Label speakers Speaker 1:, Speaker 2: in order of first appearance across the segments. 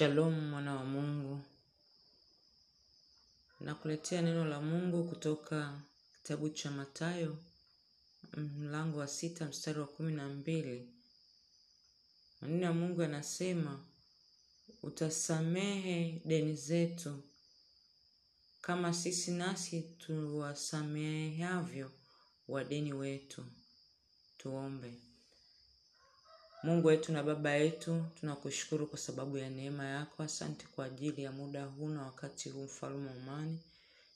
Speaker 1: Shalom mwana wa Mungu, nakuletea neno la Mungu kutoka kitabu cha Mathayo mlango wa sita mstari wa kumi na mbili. Maneno ya Mungu yanasema, utasamehe deni zetu kama sisi nasi tuwasamehavyo wadeni wetu. Tuombe. Mungu wetu na Baba yetu, tunakushukuru kwa sababu ya neema yako. Asante kwa ajili ya muda huu na wakati huu, mfalme wa amani.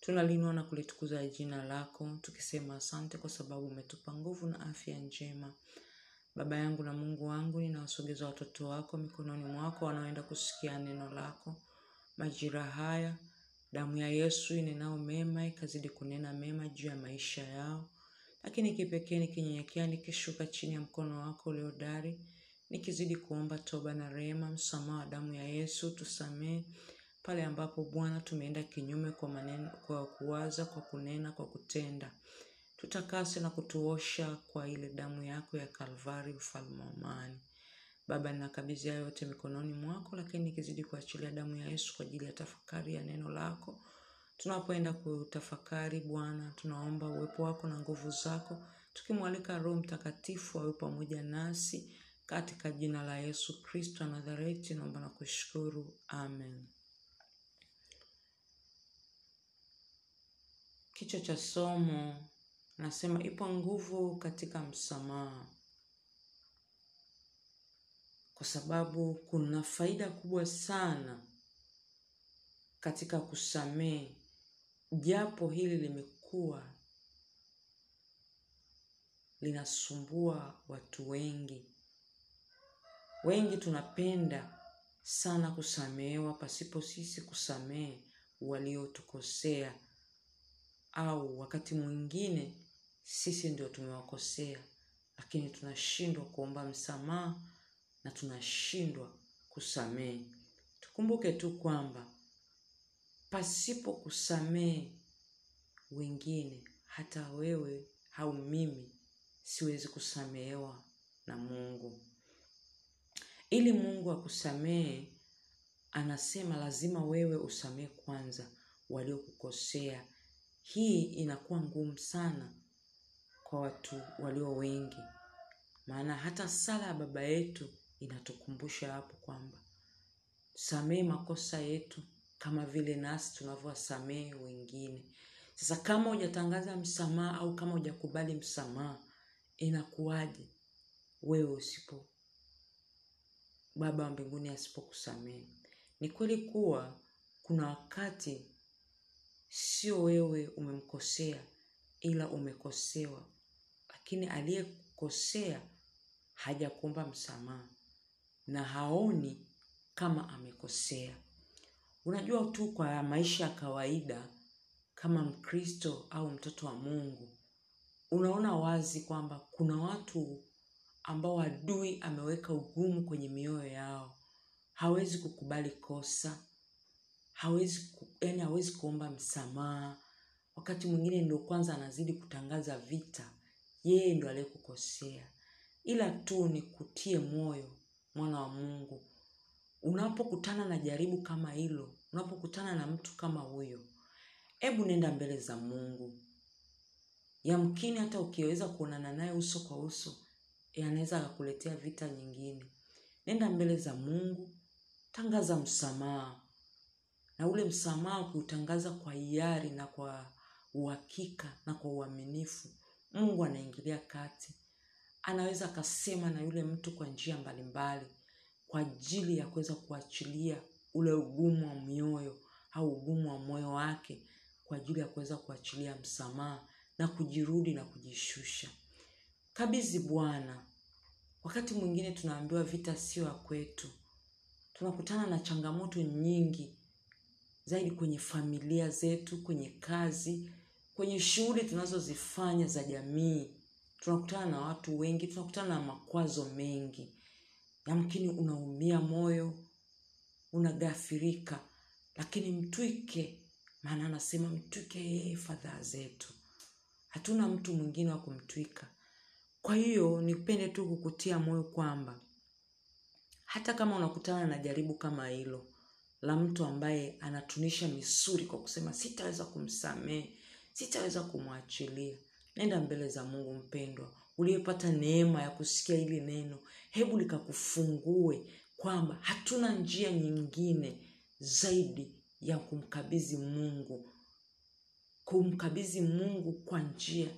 Speaker 1: Tunalinua na kulitukuza jina lako, tukisema asante kwa sababu umetupa nguvu na afya njema. Baba yangu na Mungu wangu, ninawasogeza watoto wako mikononi mwako, wanaoenda kusikia neno lako majira haya. Damu ya Yesu inenao mema ikazidi kunena mema juu ya maisha yao lakini kipekee nikinyenyekea nikishuka chini ya mkono wako uliodari, nikizidi kuomba toba na rehema, msamaha wa damu ya Yesu. Tusamee pale ambapo Bwana tumeenda kinyume kwa maneno, kwa kuwaza, kwa kunena, kwa kutenda. Tutakase na kutuosha kwa ile damu yako ya Kalvari, mfalme wa amani. Baba, ninakabidhi hayo yote mikononi mwako, lakini nikizidi kuachilia damu ya Yesu kwa ajili ya tafakari ya neno lako tunapoenda kutafakari Bwana, tunaomba uwepo wako na nguvu zako, tukimwalika Roho Mtakatifu awe pamoja nasi katika jina la Yesu Kristo Nazareti, naomba na kushukuru, amen. Kichwa cha somo nasema ipo nguvu katika msamaha, kwa sababu kuna faida kubwa sana katika kusamehe japo hili limekuwa linasumbua watu wengi. Wengi tunapenda sana kusamehewa pasipo sisi kusamehe waliotukosea, au wakati mwingine sisi ndio tumewakosea, lakini tunashindwa kuomba msamaha na tunashindwa kusamehe. Tukumbuke tu kwamba pasipo kusamehe wengine, hata wewe au mimi siwezi kusamehewa na Mungu. Ili Mungu akusamehe, anasema lazima wewe usamehe kwanza waliokukosea. Hii inakuwa ngumu sana kwa watu walio wengi, maana hata sala ya Baba yetu inatukumbusha hapo kwamba samehe makosa yetu kama vile nasi tunavyowasamehe wengine. Sasa kama hujatangaza msamaha au kama hujakubali msamaha, inakuwaje wewe usipo Baba wa mbinguni asipokusamehe? Ni kweli kuwa kuna wakati sio wewe umemkosea, ila umekosewa, lakini aliyekukosea hajakuomba msamaha na haoni kama amekosea. Unajua tu kwa maisha ya kawaida kama Mkristo au mtoto wa Mungu, unaona wazi kwamba kuna watu ambao adui ameweka ugumu kwenye mioyo yao. Hawezi kukubali kosa, hawezi yani hawezi kuomba msamaha. Wakati mwingine ndio kwanza anazidi kutangaza vita, yeye ndo aliyekukosea. Ila tu ni kutie moyo, mwana wa Mungu, unapokutana na jaribu kama hilo, unapokutana na mtu kama huyo, hebu nenda mbele za Mungu. Yamkini hata ukiweza kuonana naye uso kwa uso, anaweza akakuletea vita nyingine. Nenda mbele za Mungu, tangaza msamaha, na ule msamaha ukiutangaza kwa hiari na kwa uhakika na kwa uaminifu, Mungu anaingilia kati. Anaweza akasema na yule mtu kwa njia mbalimbali kwa ajili ya kuweza kuachilia ule ugumu wa mioyo au ugumu wa moyo wake kwa ajili ya kuweza kuachilia msamaha na kujirudi na kujishusha. Kabidhi Bwana. Wakati mwingine tunaambiwa vita sio ya kwetu. Tunakutana na changamoto nyingi zaidi kwenye familia zetu, kwenye kazi, kwenye shughuli tunazozifanya za jamii. Tunakutana na watu wengi, tunakutana na makwazo mengi. Yamkini unaumia moyo, unagafirika, lakini mtwike, maana anasema mtwike yeye fadhaa zetu. Hatuna mtu mwingine wa kumtwika. Kwa hiyo nipende tu kukutia moyo kwamba hata kama unakutana na jaribu kama hilo, la mtu ambaye anatunisha misuri kwa kusema sitaweza kumsamehe sitaweza kumwachilia nenda mbele za mungu mpendwa uliyepata neema ya kusikia hili neno hebu likakufungue kwamba hatuna njia nyingine zaidi ya kumkabidhi mungu kumkabidhi mungu kwa njia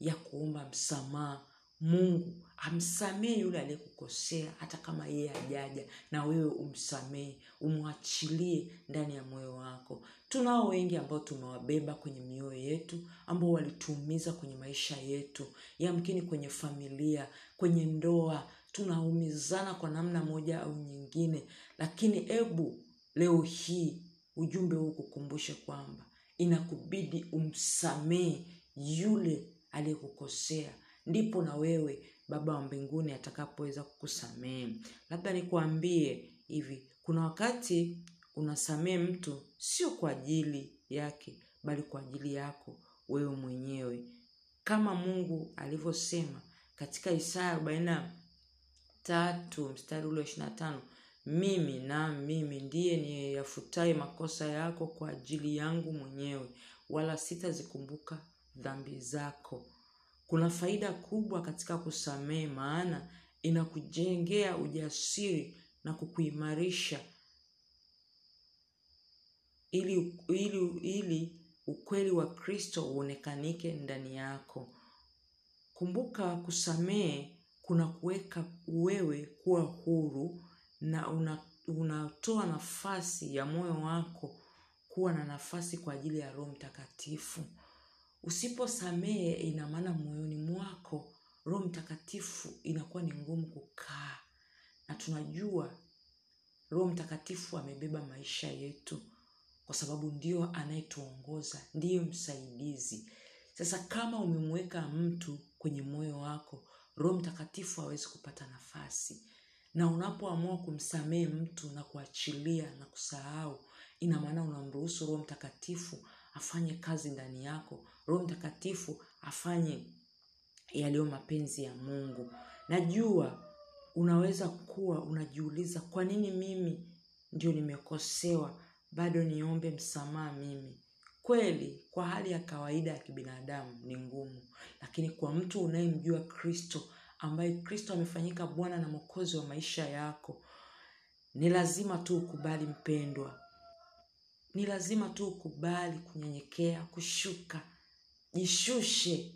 Speaker 1: ya kuomba msamaha mungu amsamehe yule aliyekukosea hata kama yeye ajaja na wewe umsamehe umwachilie ndani ya moyo wako. Tunao wengi ambao tumewabeba kwenye mioyo yetu ambao walituumiza kwenye maisha yetu yamkini kwenye familia kwenye ndoa. Tunaumizana kwa namna moja au nyingine lakini ebu leo hii ujumbe huu kukumbushe kwamba inakubidi umsamehe yule aliyekukosea ndipo na wewe baba wa mbinguni atakapoweza kukusamehe. Labda nikuambie hivi kuna wakati unasamehe mtu sio kwa ajili yake bali kwa ajili yako wewe mwenyewe. Kama mungu alivyosema katika isaya arobaini tatu mstari ule wa ishiri na tano mimi na mimi ndiye niyeyafutaye makosa yako kwa ajili yangu mwenyewe wala sitazikumbuka dhambi zako kuna faida kubwa katika kusamehe maana inakujengea ujasiri na kukuimarisha ili, ili, ili ukweli wa kristo uonekanike ndani yako. Kumbuka kusamehe kuna kuweka wewe kuwa huru na una, unatoa nafasi ya moyo wako kuwa na nafasi kwa ajili ya roho mtakatifu usiposamehe ina maana moyoni mwako roho mtakatifu inakuwa ni ngumu kukaa. Na tunajua roho mtakatifu amebeba maisha yetu kwa sababu ndio anayetuongoza ndiyo msaidizi. Sasa kama umemweka mtu kwenye moyo wako roho mtakatifu hawezi kupata nafasi. Na unapoamua kumsamehe mtu na kuachilia na kusahau ina maana unamruhusu roho mtakatifu afanye kazi ndani yako. Roho mtakatifu afanye yaliyo mapenzi ya mungu. Najua unaweza kuwa unajiuliza kwa nini mimi ndio nimekosewa? Bado niombe msamaha mimi. Kweli kwa hali ya kawaida ya kibinadamu ni ngumu. Lakini kwa mtu unayemjua kristo ambaye kristo amefanyika bwana na mwokozi wa maisha yako ni lazima tu ukubali mpendwa ni lazima tu ukubali kunyenyekea kushuka jishushe.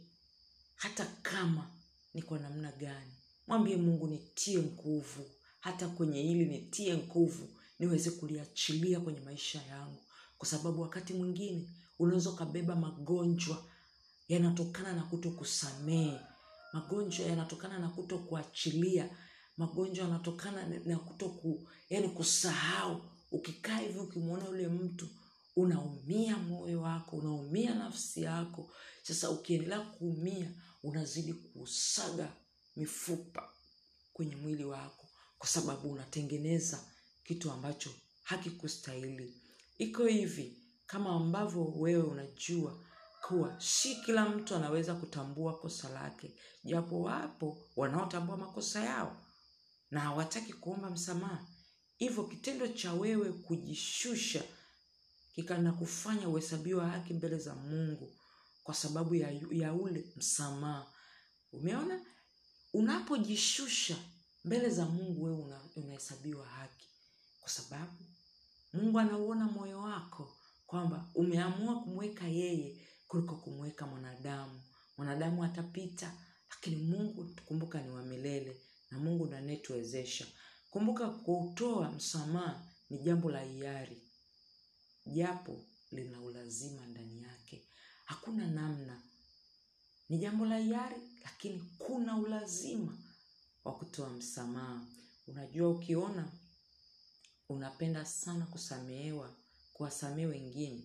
Speaker 1: Hata kama ni kwa namna gani. Mwambie mungu nitie nguvu. Hata kwenye hili nitie nguvu niweze kuliachilia kwenye maisha yangu. Kwa sababu wakati mwingine unaweza ukabeba magonjwa yanatokana na kuto kusamehe magonjwa yanatokana na kuto kuachilia magonjwa yanatokana na kuto ku, yani kusahau ukikaa hivi ukimwona yule mtu unaumia moyo wako unaumia nafsi yako. Sasa ukiendelea kuumia unazidi kusaga mifupa kwenye mwili wako kwa sababu unatengeneza kitu ambacho hakikustahili. Iko hivi kama ambavyo wewe unajua kuwa si kila mtu anaweza kutambua kosa lake. Japo wapo wanaotambua makosa yao na hawataki kuomba msamaha hivyo kitendo cha wewe kujishusha kikana kufanya uhesabiwa haki mbele za mungu kwa sababu ya, ya ule msamaha. Umeona? Unapojishusha mbele za mungu wewe una, unahesabiwa haki kwa sababu mungu anauona moyo wako kwamba umeamua kumweka yeye kuliko kumweka mwanadamu. Mwanadamu atapita lakini mungu kumbuka ni wa milele na mungu ndo anayetuwezesha kumbuka kutoa msamaha ni jambo la hiari. Japo lina ulazima ndani yake. Hakuna namna. Ni jambo la hiari lakini kuna ulazima wa kutoa msamaha. Unajua ukiona unapenda sana kusamehewa kuwasamehe wengine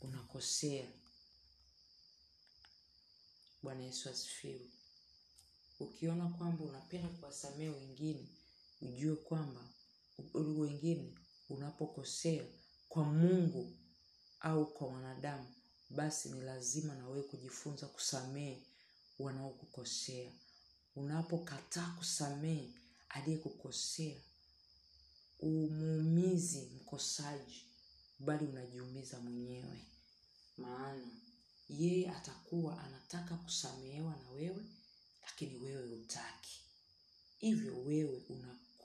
Speaker 1: unakosea. Bwana yesu asifiwe. Ukiona kwamba unapenda kuwasamehe wengine ujue kwamba wengine unapokosea kwa mungu au kwa wanadamu basi ni lazima na wewe kujifunza kusamehe wanaokukosea. Unapokataa kusamehe aliyekukosea umuumizi mkosaji bali unajiumiza mwenyewe. Maana yeye atakuwa anataka kusamehewa na wewe lakini wewe hutaki. Hivyo wewe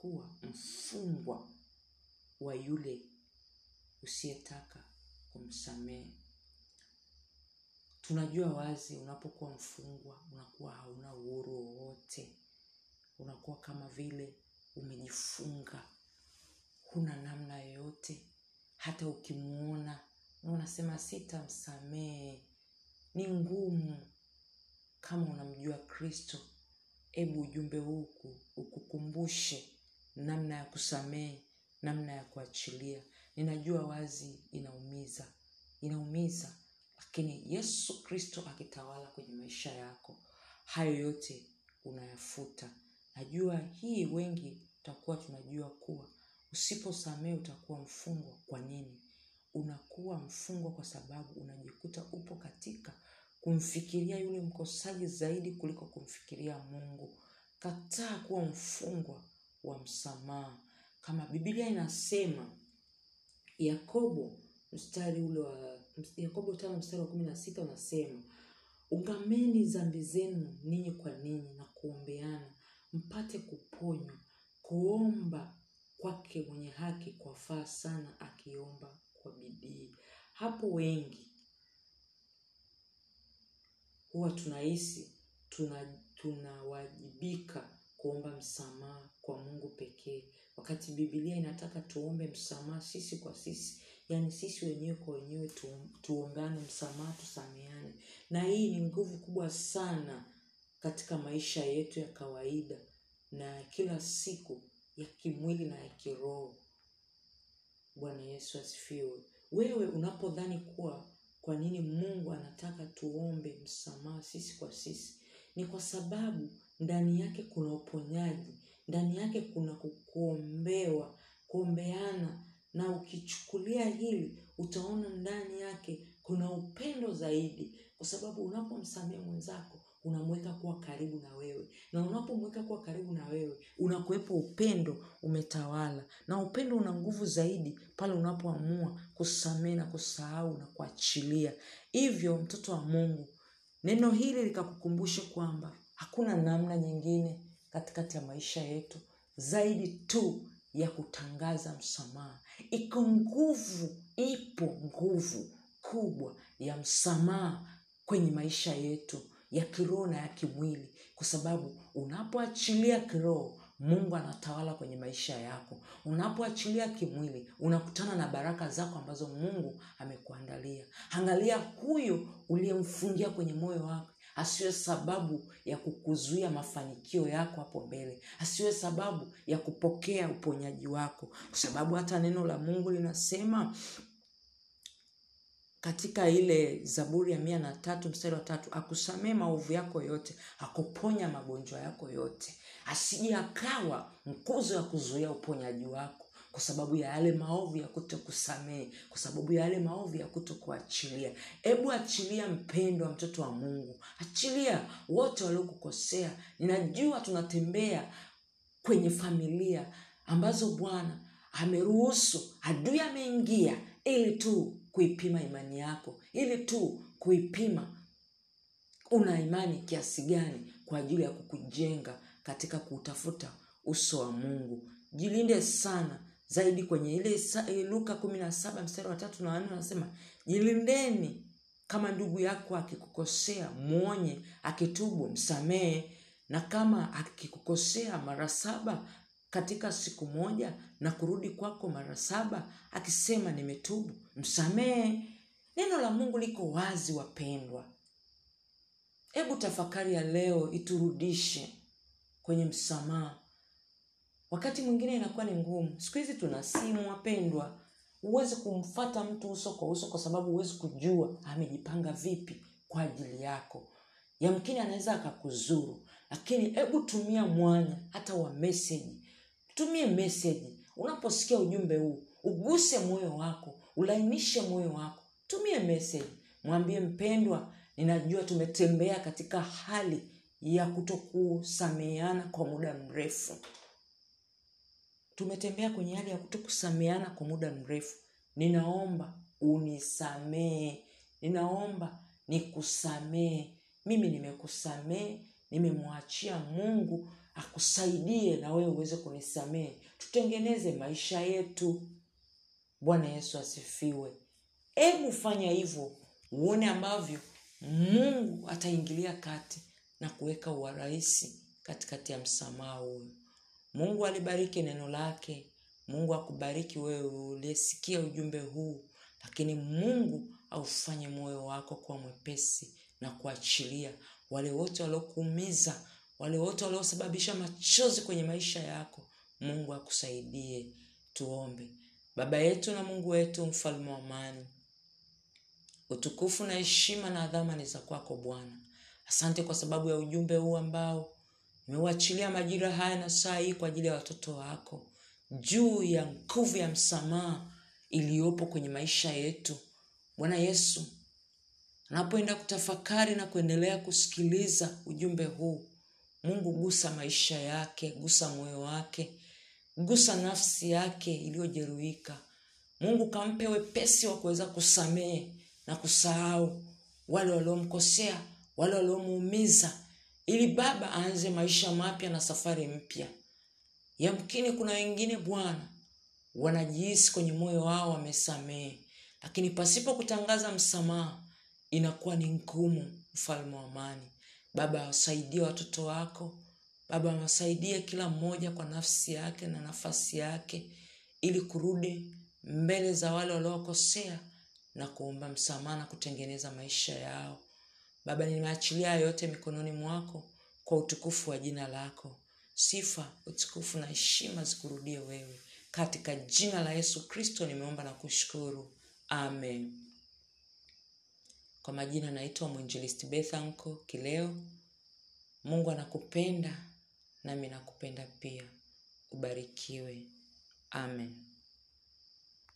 Speaker 1: unakuwa mfungwa wa yule usiyetaka kumsamehe. Tunajua wazi unapokuwa mfungwa unakuwa hauna uhuru wowote. Unakuwa kama vile umejifunga. Huna namna yoyote. Hata ukimwona unasema sitamsamehe. Ni ngumu. Kama unamjua kristo hebu ujumbe huku ukukumbushe namna ya kusamehe namna ya kuachilia. Ninajua wazi inaumiza. Inaumiza. Lakini yesu kristo akitawala kwenye maisha yako hayo yote unayafuta. Najua hii wengi tutakuwa tunajua kuwa usiposamehe utakuwa mfungwa. Kwa nini? Unakuwa mfungwa kwa sababu unajikuta upo katika kumfikiria yule mkosaji zaidi kuliko kumfikiria mungu. Kataa kuwa mfungwa wa msamaha. Kama biblia inasema yakobo mstari ule wa yakobo tano mstari wa kumi na sita unasema ungameni zambi zenu ninyi kwa ninyi na kuombeana mpate kuponywa kuomba kwake mwenye haki kwafaa sana akiomba kwa bidii. Hapo wengi huwa tunahisi tunawajibika tuna kuomba msamaha kwa mungu pekee. Wakati bibilia inataka tuombe msamaha sisi kwa sisi yaani sisi wenyewe kwa wenyewe tu, tuongane msamaha tusameane na hii ni nguvu kubwa sana katika maisha yetu ya kawaida na kila siku ya kimwili na ya kiroho. Bwana yesu asifiwe. Wewe unapodhani kuwa kwa nini mungu anataka tuombe msamaha sisi kwa sisi ni kwa sababu ndani yake kuna uponyaji ndani yake kuna kukuombewa, kuombeana. Na ukichukulia hili utaona ndani yake kuna upendo zaidi. Kwa sababu unapomsamehe mwenzako unamweka kuwa karibu na wewe. Na unapomweka kuwa karibu na wewe unakuwepo upendo umetawala. Na upendo una nguvu zaidi pale unapoamua kusamehe na kusahau na kuachilia. Hivyo mtoto wa mungu neno hili likakukumbushe kwamba hakuna namna nyingine katikati ya maisha yetu zaidi tu ya kutangaza msamaha. Iko nguvu ipo nguvu kubwa ya msamaha kwenye maisha yetu ya kiroho na ya kimwili. Kwa sababu unapoachilia kiroho mungu anatawala kwenye maisha yako. Unapoachilia kimwili unakutana na baraka zako ambazo mungu amekuandalia. Angalia huyo uliyemfungia kwenye moyo wako asiwe sababu ya kukuzuia mafanikio yako hapo mbele. Asiwe sababu ya kupokea uponyaji wako. Kwa sababu hata neno la mungu linasema katika ile zaburi ya mia na tatu mstari wa tatu akusamee maovu yako yote akuponya magonjwa yako yote. Asije akawa mkuzo ya kuzuia uponyaji wako kwa sababu ya yale maovu ya kuto kusamehe kwa sababu ya yale maovu ya kuto kuachilia hebu achilia mpendo wa mtoto wa mungu. Achilia wote waliokukosea. Ninajua tunatembea kwenye familia ambazo bwana ameruhusu adui ameingia ili tu kuipima imani yako ili tu kuipima una imani kiasi gani kwa ajili ya kukujenga katika kuutafuta uso wa mungu. Jilinde sana zaidi kwenye ile luka kumi na saba mstari wa na wanne anasema jilindeni kama ndugu yako akikukosea mwonye akitubu msamehe. Na kama akikukosea mara saba katika siku moja na kurudi kwako mara saba akisema nimetubu msamehe. Neno la mungu liko wazi wapendwa. Hebu tafakari ya leo iturudishe kwenye msamaha wakati mwingine inakuwa ni ngumu. Siku hizi tuna simu wapendwa. Huwezi kumfata mtu uso kwa uso kwa sababu huwezi kujua amejipanga vipi kwa ajili yako. Yamkini anaweza akakuzuru lakini hebu tumia mwanya hata wa meseji tumie meseji unaposikia ujumbe huu uguse moyo wako ulainishe moyo wako. Tumie meseji mwambie mpendwa ninajua tumetembea katika hali ya kutokusameheana kwa muda mrefu tumetembea kwenye hali ya kutokusameana kwa muda mrefu. Ninaomba unisamee ninaomba nikusamee mimi nimekusamee nimemwachia mungu akusaidie na wewe uweze kunisamee tutengeneze maisha yetu. Bwana yesu asifiwe. Hebu fanya hivyo uone ambavyo mungu ataingilia kati na kuweka urahisi katikati ya msamaha huyo mungu alibariki neno lake. Mungu akubariki wewe uliyesikia ujumbe huu. Lakini mungu aufanye moyo wako kuwa mwepesi na kuachilia wale wote waliokuumiza wale wote waliosababisha machozi kwenye maisha yako. Mungu akusaidie. Tuombe. Baba yetu na mungu wetu mfalme wa amani utukufu na heshima na adhama ni za kwako bwana. Asante kwa sababu ya ujumbe huu ambao nimeuachilia majira haya na saa hii kwa ajili ya watoto wako. Juu ya nguvu ya msamaha iliyopo kwenye maisha yetu. Bwana yesu anapoenda kutafakari na kuendelea kusikiliza ujumbe huu mungu gusa maisha yake gusa moyo wake gusa nafsi yake iliyojeruhika. Mungu kampe wepesi wa kuweza kusamehe na kusahau wale waliomkosea wale waliomuumiza ili baba aanze maisha mapya na safari mpya. Yamkini kuna wengine bwana wanajihisi kwenye moyo wao wamesamehe. Lakini pasipo kutangaza msamaha inakuwa ni ngumu mfalme wa amani. Baba wasaidie watoto wako. Baba wasaidie kila mmoja kwa nafsi yake na nafasi yake ili kurudi mbele za wale waliokosea na kuomba msamaha na kutengeneza maisha yao baba nimeachilia yote mikononi mwako kwa utukufu wa jina lako. Sifa utukufu na heshima zikurudie wewe. Katika jina la yesu kristo nimeomba na kushukuru. Amen. Kwa majina naitwa mwinjilisti bethanko kileo. Mungu anakupenda nami nakupenda pia. Ubarikiwe. Amen